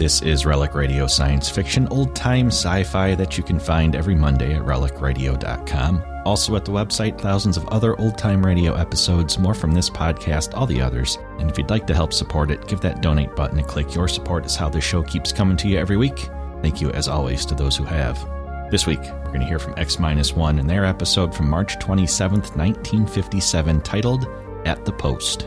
This is Relic Radio science fiction, old time sci fi that you can find every Monday at relicradio.com. Also at the website, thousands of other old time radio episodes, more from this podcast, all the others. And if you'd like to help support it, give that donate button a click your support is how the show keeps coming to you every week. Thank you, as always, to those who have. This week, we're going to hear from X 1 in their episode from March 27th, 1957, titled At the Post.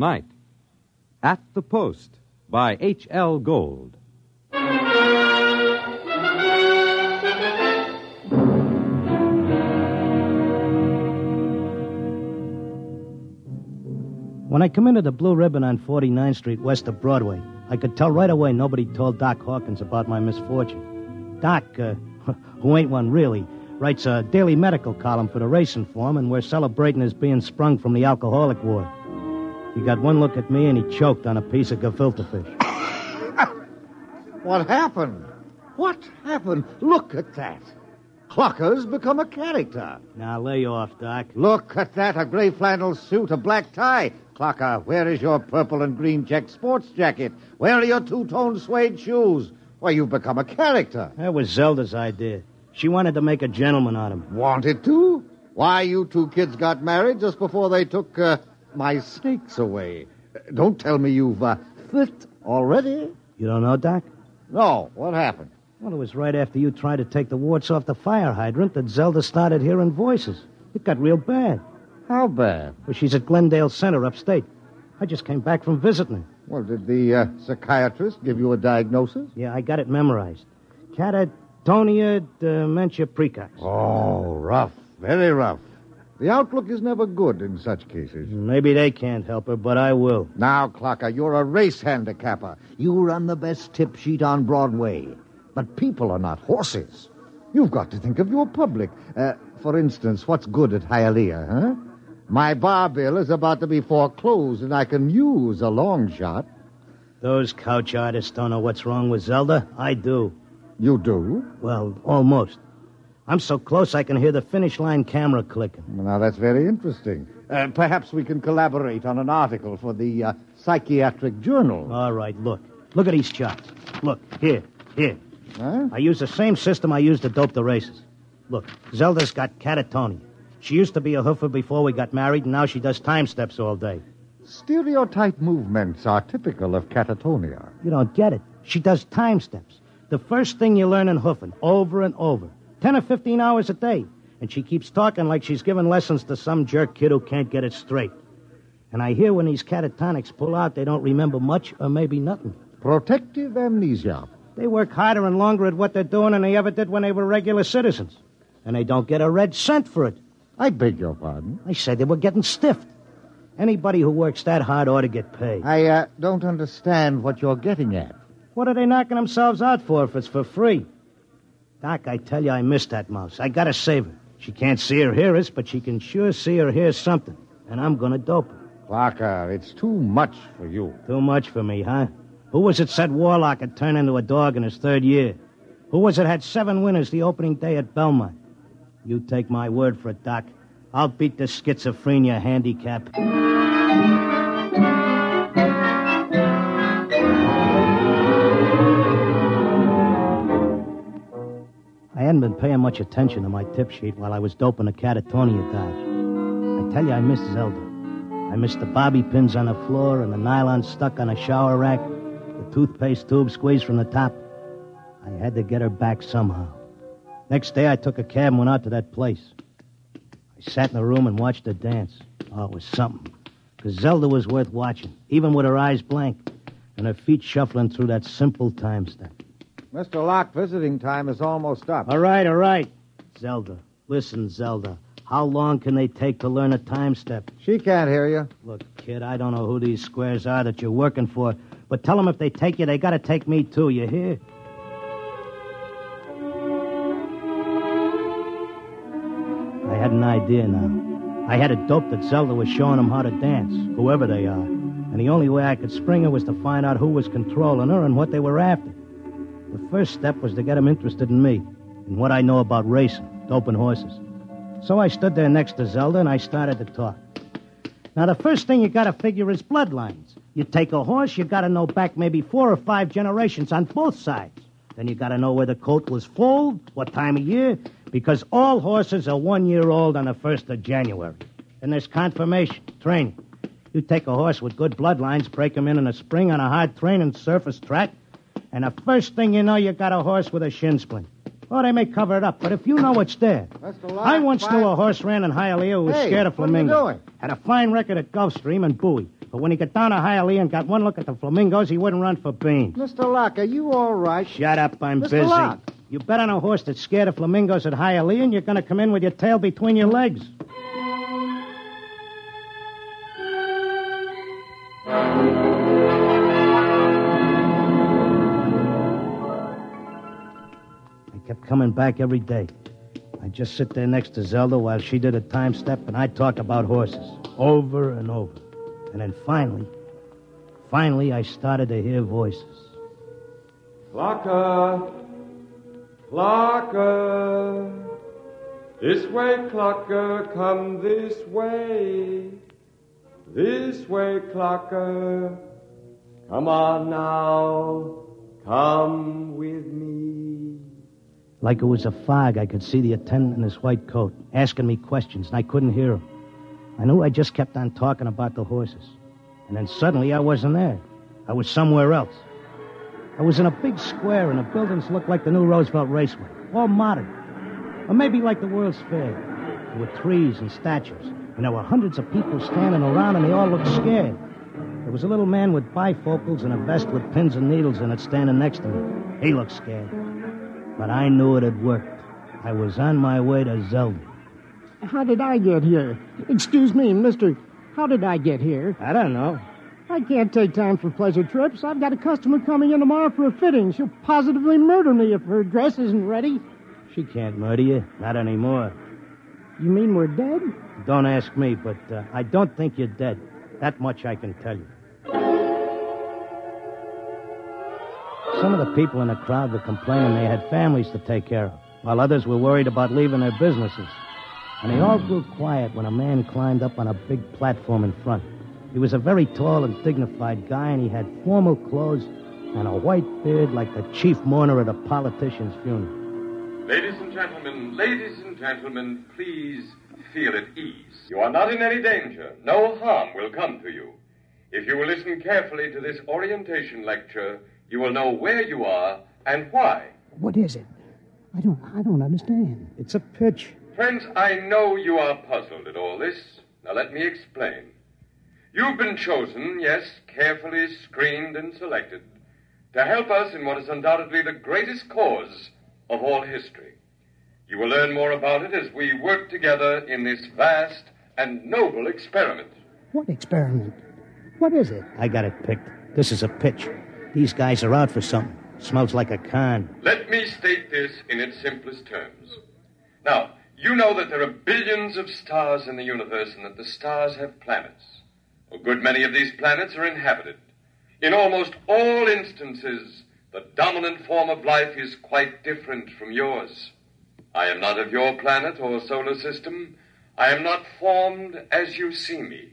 Tonight, At the Post by H.L. Gold. When I come into the Blue Ribbon on 49th Street west of Broadway, I could tell right away nobody told Doc Hawkins about my misfortune. Doc, uh, who ain't one really, writes a daily medical column for the Racing Form, and we're celebrating his being sprung from the alcoholic ward. He got one look at me and he choked on a piece of gefilte fish. What happened? What happened? Look at that. Clocker's become a character. Now lay off, Doc. Look at that. A gray flannel suit, a black tie. Clocker, where is your purple and green check sports jacket? Where are your two-tone suede shoes? Why, you've become a character. That was Zelda's idea. She wanted to make a gentleman out of him. Wanted to? Why, you two kids got married just before they took uh, my snakes away. Don't tell me you've uh, flipped already. You don't know, Doc? No. What happened? Well, it was right after you tried to take the warts off the fire hydrant that Zelda started hearing voices. It got real bad. How bad? Well, she's at Glendale Center upstate. I just came back from visiting her. Well, did the uh, psychiatrist give you a diagnosis? Yeah, I got it memorized. Catatonia dementia praecox. Oh, rough. Very rough. The outlook is never good in such cases. Maybe they can't help her, but I will. Now, Clocker, you're a race handicapper. You run the best tip sheet on Broadway. But people are not horses. You've got to think of your public. Uh, for instance, what's good at Hialeah, huh? My bar bill is about to be foreclosed, and I can use a long shot. Those couch artists don't know what's wrong with Zelda. I do. You do? Well, almost. I'm so close I can hear the finish line camera clicking. Now, that's very interesting. Uh, perhaps we can collaborate on an article for the uh, Psychiatric Journal. All right, look. Look at these charts. Look, here, here. Huh? I use the same system I used to dope the races. Look, Zelda's got catatonia. She used to be a hoofer before we got married, and now she does time steps all day. Stereotype movements are typical of catatonia. You don't get it. She does time steps. The first thing you learn in hoofing, over and over. Ten or fifteen hours a day. And she keeps talking like she's giving lessons to some jerk kid who can't get it straight. And I hear when these catatonics pull out, they don't remember much or maybe nothing. Protective amnesia. They work harder and longer at what they're doing than they ever did when they were regular citizens. And they don't get a red cent for it. I beg your pardon. I said they were getting stiffed. Anybody who works that hard ought to get paid. I uh, don't understand what you're getting at. What are they knocking themselves out for if it's for free? Doc, I tell you, I miss that mouse. I gotta save her. She can't see or hear us, but she can sure see or hear something. And I'm gonna dope her. Clocker, it's too much for you. Too much for me, huh? Who was it said Warlock had turned into a dog in his third year? Who was it had seven winners the opening day at Belmont? You take my word for it, Doc. I'll beat the schizophrenia handicap. Hadn't been paying much attention to my tip sheet while I was doping a Catatonia dodge. I tell you, I missed Zelda. I missed the bobby pins on the floor and the nylon stuck on a shower rack, the toothpaste tube squeezed from the top. I had to get her back somehow. Next day, I took a cab and went out to that place. I sat in the room and watched her dance. Oh, it was something. Because Zelda was worth watching, even with her eyes blank and her feet shuffling through that simple time step. Mr. Locke, visiting time is almost up. All right, all right. Zelda, listen, Zelda. How long can they take to learn a time step? She can't hear you. Look, kid, I don't know who these squares are that you're working for, but tell them if they take you, they gotta take me too, you hear? I had an idea now. I had a dope that Zelda was showing them how to dance, whoever they are. And the only way I could spring her was to find out who was controlling her and what they were after. The first step was to get him interested in me, and what I know about racing, doping horses. So I stood there next to Zelda and I started to talk. Now, the first thing you gotta figure is bloodlines. You take a horse, you gotta know back maybe four or five generations on both sides. Then you gotta know where the coat was foaled, what time of year, because all horses are one year old on the 1st of January. Then there's confirmation, training. You take a horse with good bloodlines, break him in in a spring on a hard training surface track, and the first thing you know, you got a horse with a shin splint. Oh, they may cover it up, but if you know it's there. I once fine. knew a horse ran in Hialeah who was Hey, scared of what are you flamingos. doing? Had a fine record at Gulfstream and Bowie. But when he got down to Hialeah and got one look at the flamingos, he wouldn't run for beans. Mr. Locke, are you all right? Shut up, I'm Mr. busy. Locke. You bet on a horse that's scared of flamingos at Hialeah, and you're going to come in with your tail between your legs. Coming back every day. I'd just sit there next to Zelda while she did a time step, and I'd talk about horses over and over. And then finally, finally, I started to hear voices. Clocker! Clocker! This way, Clocker, come this way. This way, Clocker. Come on now. Come. Like it was a fog, I could see the attendant in his white coat asking me questions, and I couldn't hear him. I knew I just kept on talking about the horses. And then suddenly I wasn't there. I was somewhere else. I was in a big square, and the buildings looked like the new Roosevelt Raceway, all modern. Or maybe like the World's Fair. There were trees and statues, and there were hundreds of people standing around, and they all looked scared. There was a little man with bifocals and a vest with pins and needles in it standing next to me. He looked scared. But I knew it had worked. I was on my way to Zelda. How did I get here? Excuse me, mister. How did I get here? I don't know. I can't take time for pleasure trips. I've got a customer coming in tomorrow for a fitting. She'll positively murder me if her dress isn't ready. She can't murder you. Not anymore. You mean we're dead? Don't ask me, but uh, I don't think you're dead. That much I can tell you. Some of the people in the crowd were complaining they had families to take care of, while others were worried about leaving their businesses. And they all grew quiet when a man climbed up on a big platform in front. He was a very tall and dignified guy, and he had formal clothes and a white beard like the chief mourner at a politician's funeral. Ladies and gentlemen, ladies and gentlemen, please feel at ease. You are not in any danger. No harm will come to you. If you will listen carefully to this orientation lecture, you will know where you are and why. What is it? I don't I don't understand. It's a pitch. Friends, I know you are puzzled at all this. Now let me explain. You've been chosen, yes, carefully screened and selected, to help us in what is undoubtedly the greatest cause of all history. You will learn more about it as we work together in this vast and noble experiment. What experiment? What is it? I got it picked. This is a pitch. These guys are out for something. Smells like a con. Let me state this in its simplest terms. Now, you know that there are billions of stars in the universe and that the stars have planets. A good many of these planets are inhabited. In almost all instances, the dominant form of life is quite different from yours. I am not of your planet or solar system. I am not formed as you see me.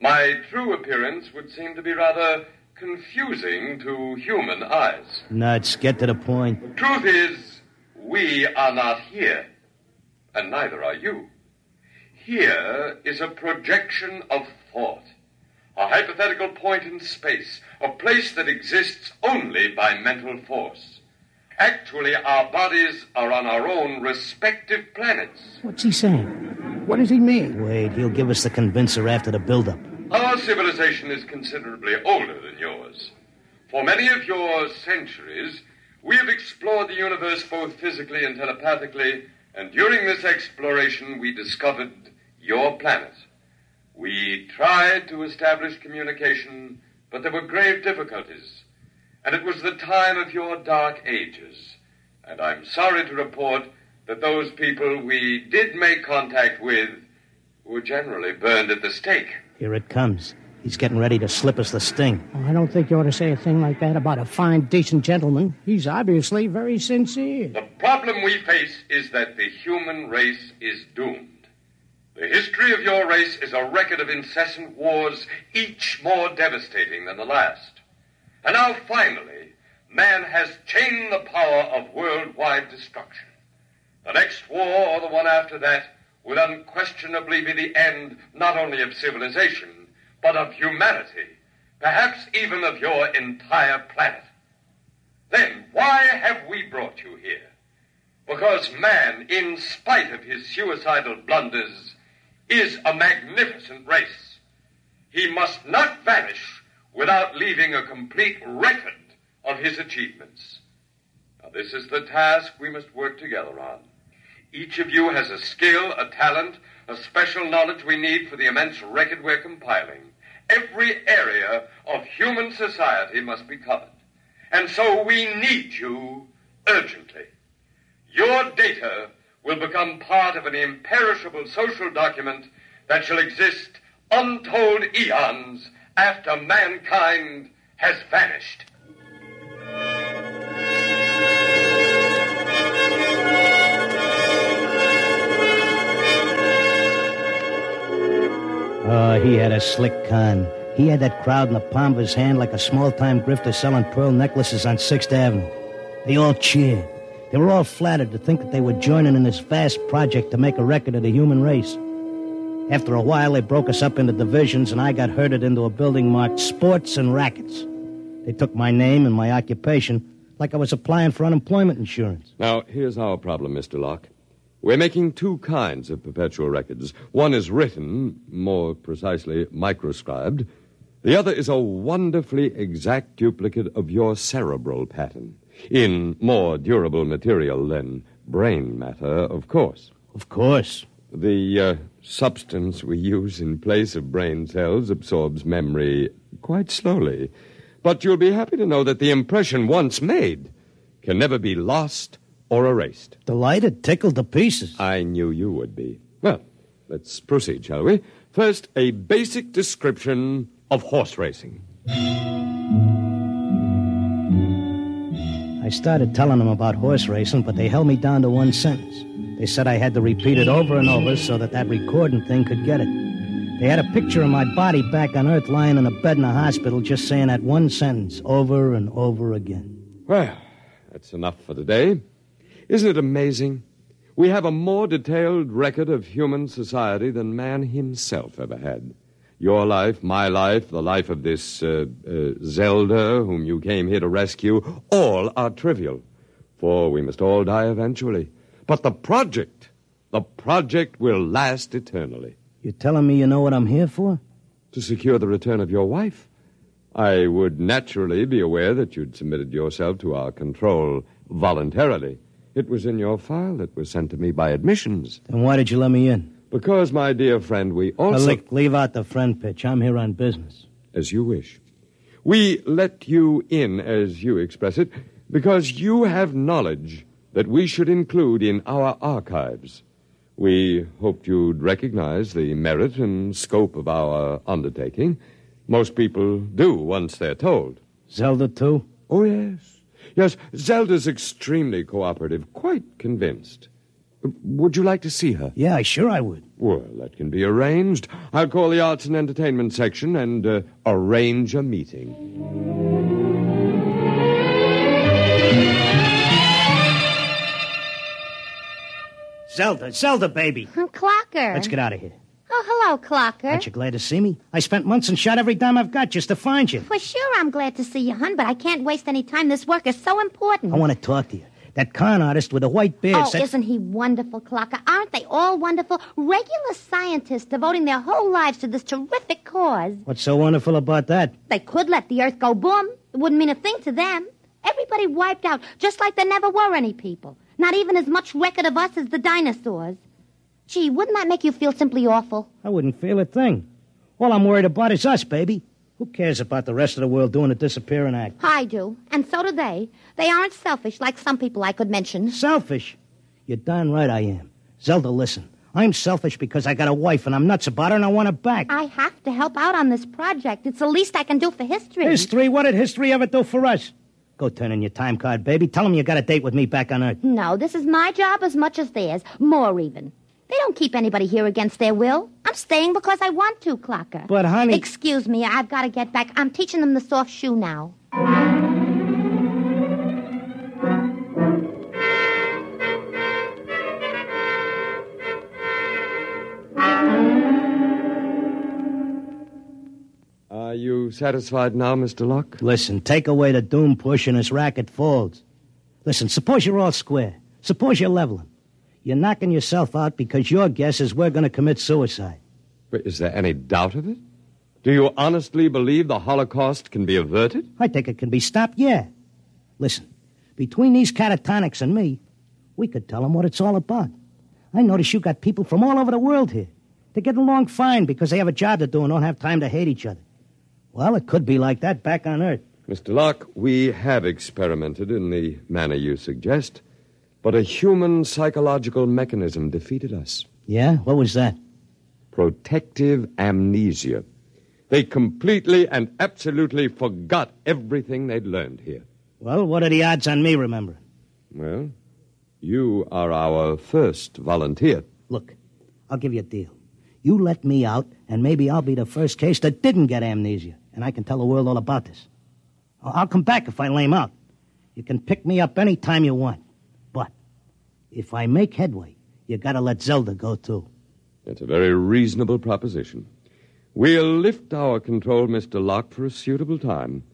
My true appearance would seem to be rather confusing to human eyes. Nuts, get to the point. Truth is, we are not here, and neither are you. Here is a projection of thought, a hypothetical point in space, a place that exists only by mental force. Actually, our bodies are on our own respective planets. What's he saying? What does he mean? Wait, he'll give us the convincer after the build-up. Our civilization is considerably older than yours. For many of your centuries, we have explored the universe both physically and telepathically, and during this exploration, we discovered your planet. We tried to establish communication, but there were grave difficulties. And it was the time of your dark ages. And I'm sorry to report that those people we did make contact with were generally burned at the stake. Here it comes. He's getting ready to slip us the sting. Oh, I don't think you ought to say a thing like that about a fine, decent gentleman. He's obviously very sincere. The problem we face is that the human race is doomed. The history of your race is a record of incessant wars, each more devastating than the last. And now, finally, man has chained the power of worldwide destruction. The next war, or the one after that, will unquestionably be the end not only of civilization, but of humanity, perhaps even of your entire planet. Then why have we brought you here? Because man, in spite of his suicidal blunders, is a magnificent race. He must not vanish without leaving a complete record of his achievements. Now, this is the task we must work together on. Each of you has a skill, a talent, a special knowledge we need for the immense record we're compiling. Every area of human society must be covered. And so we need you urgently. Your data will become part of an imperishable social document that shall exist untold eons after mankind has vanished. Oh, he had a slick con. He had that crowd in the palm of his hand like a small-time grifter selling pearl necklaces on 6th Avenue. They all cheered. They were all flattered to think that they were joining in this vast project to make a record of the human race. After a while, they broke us up into divisions, and I got herded into a building marked Sports and Rackets. They took my name and my occupation like I was applying for unemployment insurance. Now, here's our problem, Mr. Locke. We're making two kinds of perpetual records. One is written, more precisely, microscribed. The other is a wonderfully exact duplicate of your cerebral pattern, in more durable material than brain matter, of course. Of course. The uh, substance we use in place of brain cells absorbs memory quite slowly. But you'll be happy to know that the impression once made can never be lost or erased. Delighted, tickled to pieces. I knew you would be. Well, let's proceed, shall we? First, a basic description of horse racing. I started telling them about horse racing, but they held me down to one sentence. They said I had to repeat it over and over so that that recording thing could get it. They had a picture of my body back on Earth lying in a bed in a hospital just saying that one sentence over and over again. Well, that's enough for today. Isn't it amazing? We have a more detailed record of human society than man himself ever had. Your life, my life, the life of this uh, uh, Zelda, whom you came here to rescue, all are trivial, for we must all die eventually. But the project, the project will last eternally. You're telling me you know what I'm here for? To secure the return of your wife? I would naturally be aware that you'd submitted yourself to our control voluntarily. It was in your file that was sent to me by admissions. Then why did you let me in? Because, my dear friend, we also. Now, look, leave out the friend pitch. I'm here on business. As you wish. We let you in, as you express it, because you have knowledge that we should include in our archives. We hoped you'd recognize the merit and scope of our undertaking. Most people do once they're told. Zelda, too? Oh, yes. Yes, Zelda's extremely cooperative, quite convinced. Would you like to see her? Yeah, sure I would. Well, that can be arranged. I'll call the Arts and Entertainment section and uh, arrange a meeting. Zelda, Zelda, baby. Clocker. Let's get out of here. Oh, hello, Clocker. Aren't you glad to see me? I spent months and shot every dime I've got just to find you. For sure, I'm glad to see you, hun, but I can't waste any time. This work is so important. I want to talk to you. That con artist with the white beard Oh, said... isn't he wonderful, Clocker? Aren't they all wonderful? Regular scientists devoting their whole lives to this terrific cause. What's so wonderful about that? They could let the Earth go boom. It wouldn't mean a thing to them. Everybody wiped out, just like there never were any people. Not even as much record of us as the dinosaurs. Gee, wouldn't that make you feel simply awful? I wouldn't feel a thing. All I'm worried about is us, baby. Who cares about the rest of the world doing a disappearing act? I do, and so do they. They aren't selfish like some people I could mention. Selfish? You're darn right I am. Zelda, listen. I'm selfish because I got a wife and I'm nuts about her and I want her back. I have to help out on this project. It's the least I can do for history. History? What did history ever do for us? Go turn in your time card, baby. Tell them you got a date with me back on Earth. No, this is my job as much as theirs. More even. They don't keep anybody here against their will. I'm staying because I want to, Clocker. But, honey- Excuse me, I've got to get back. I'm teaching them the soft shoe now. Are you satisfied now, Mr. Locke? Listen, take away the doom push and his racket folds. Listen, suppose you're all square. Suppose you're leveling. You're knocking yourself out because your guess is we're going to commit suicide. But is there any doubt of it? Do you honestly believe the Holocaust can be averted? I think it can be stopped, yeah. Listen, between these catatonics and me, we could tell them what it's all about. I notice you got people from all over the world here. They get along fine because they have a job to do and don't have time to hate each other. Well, it could be like that back on Earth. Mr. Locke, we have experimented in the manner you suggest, but a human psychological mechanism defeated us Yeah? What was that? protective amnesia. They completely and absolutely forgot everything they'd learned here. Well, what are the odds on me remembering? Well, you are our first volunteer. Look, I'll give you a deal. You let me out, and maybe I'll be the first case that didn't get amnesia, and I can tell the world all about this. I'll come back if I lame out. You can pick me up any time you want. If I make headway, you gotta let Zelda go, too. That's a very reasonable proposition. We'll lift our control, Mr. Locke, for a suitable time.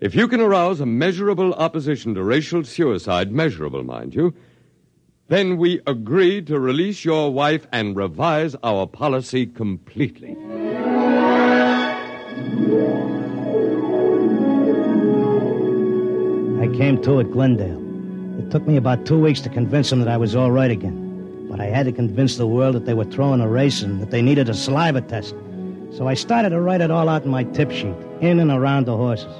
If you can arouse a measurable opposition to racial suicide, measurable, mind you, then we agree to release your wife and revise our policy completely. I came to at Glendale. Took me about two weeks to convince them that I was all right again. But I had to convince the world that they were throwing a race and that they needed a saliva test. So I started to write it all out in my tip sheet, in and around the horses.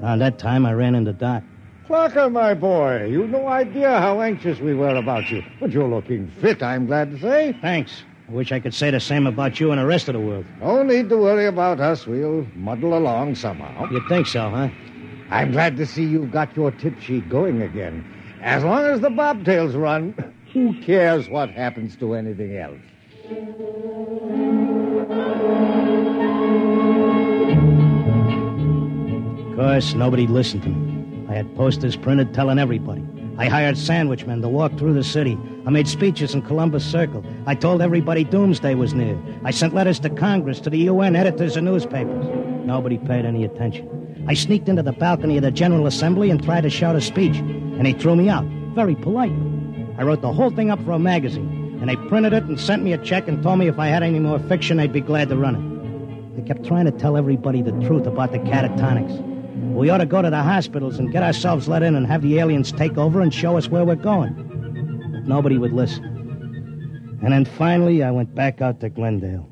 Around that time, I ran into Doc. Clocker, my boy, you've no idea how anxious we were about you. But you're looking fit, I'm glad to say. Thanks. I wish I could say the same about you and the rest of the world. No need to worry about us. We'll muddle along somehow. You think so, huh? I'm glad to see you've got your tip sheet going again. As long as the bobtails run, who cares what happens to anything else? Of course, nobody listened to me. I had posters printed telling everybody. I hired sandwich men to walk through the city. I made speeches in Columbus Circle. I told everybody doomsday was near. I sent letters to Congress, to the UN, editors of newspapers. Nobody paid any attention. I sneaked into the balcony of the General Assembly and tried to shout a speech, and he threw me out, very politely. I wrote the whole thing up for a magazine, and they printed it and sent me a check and told me if I had any more fiction, they'd be glad to run it. They kept trying to tell everybody the truth about the catatonics. We ought to go to the hospitals and get ourselves let in and have the aliens take over and show us where we're going. But nobody would listen. And then finally, I went back out to Glendale.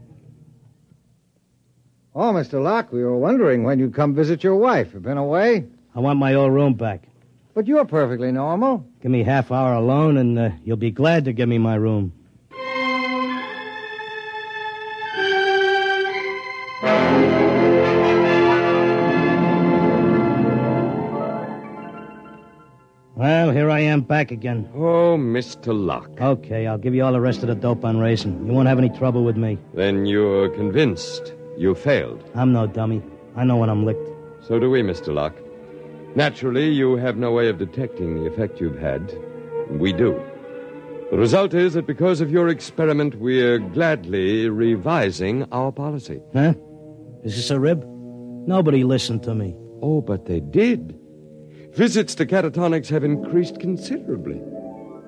Oh, Mr. Locke, we were wondering when you'd come visit your wife. You've been away? I want my old room back. But you're perfectly normal. Give me half an hour alone, and uh, you'll be glad to give me my room. Well, here I am back again. Oh, Mr. Locke. Okay, I'll give you all the rest of the dope on racing. You won't have any trouble with me. Then you're convinced you failed. I'm no dummy. I know when I'm licked. So do we, Mr. Locke. Naturally, you have no way of detecting the effect you've had. We do. The result is that because of your experiment, we're gladly revising our policy. Huh? Is this a rib? Nobody listened to me. Oh, but they did. Visits to catatonics have increased considerably.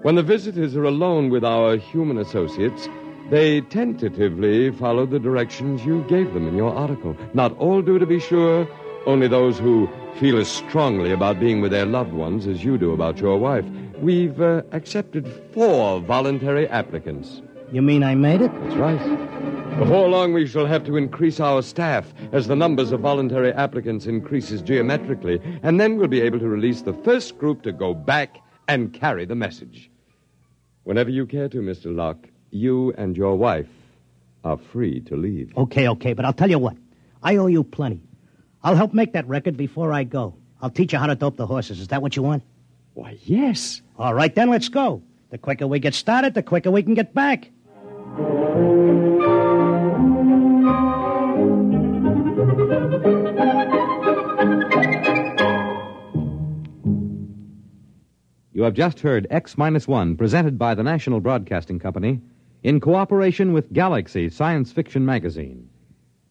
When the visitors are alone with our human associates, they tentatively follow the directions you gave them in your article. Not all do, to be sure, only those who feel as strongly about being with their loved ones as you do about your wife. We've uh, accepted four voluntary applicants. You mean I made it? That's right. Before long, we shall have to increase our staff as the numbers of voluntary applicants increases geometrically, and then we'll be able to release the first group to go back and carry the message. Whenever you care to, Mr. Locke, you and your wife are free to leave. Okay, okay, but I'll tell you what. I owe you plenty. I'll help make that record before I go. I'll teach you how to dope the horses. Is that what you want? Why, yes. All right, then let's go. The quicker we get started, the quicker we can get back. You have just heard X 1, presented by the National Broadcasting Company in cooperation with Galaxy Science Fiction Magazine,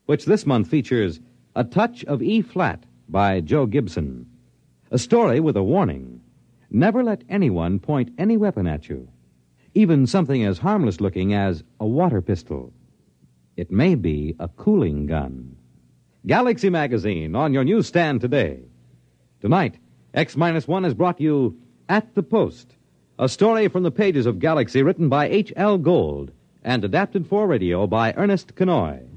which this month features A Touch of E Flat by Joe Gibson. A story with a warning. Never let anyone point any weapon at you, even something as harmless looking as a water pistol. It may be a cooling gun. Galaxy Magazine on your newsstand today. Tonight, X 1 has brought you At the Post, a story from the pages of Galaxy written by H.L. Gold and adapted for radio by Ernest Kinoy.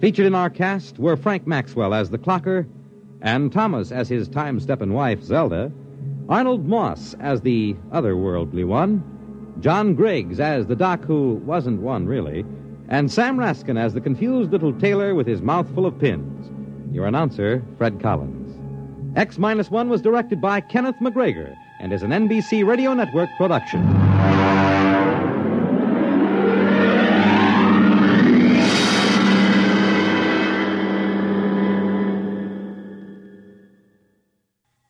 Featured in our cast were Frank Maxwell as the clocker, and Thomas as his time stepping wife, Zelda, Arnold Moss as the otherworldly one, John Griggs as the doc who wasn't one really, and Sam Raskin as the confused little tailor with his mouth full of pins. Your announcer, Fred Collins. X 1 was directed by Kenneth MacGregor and is an NBC Radio Network production.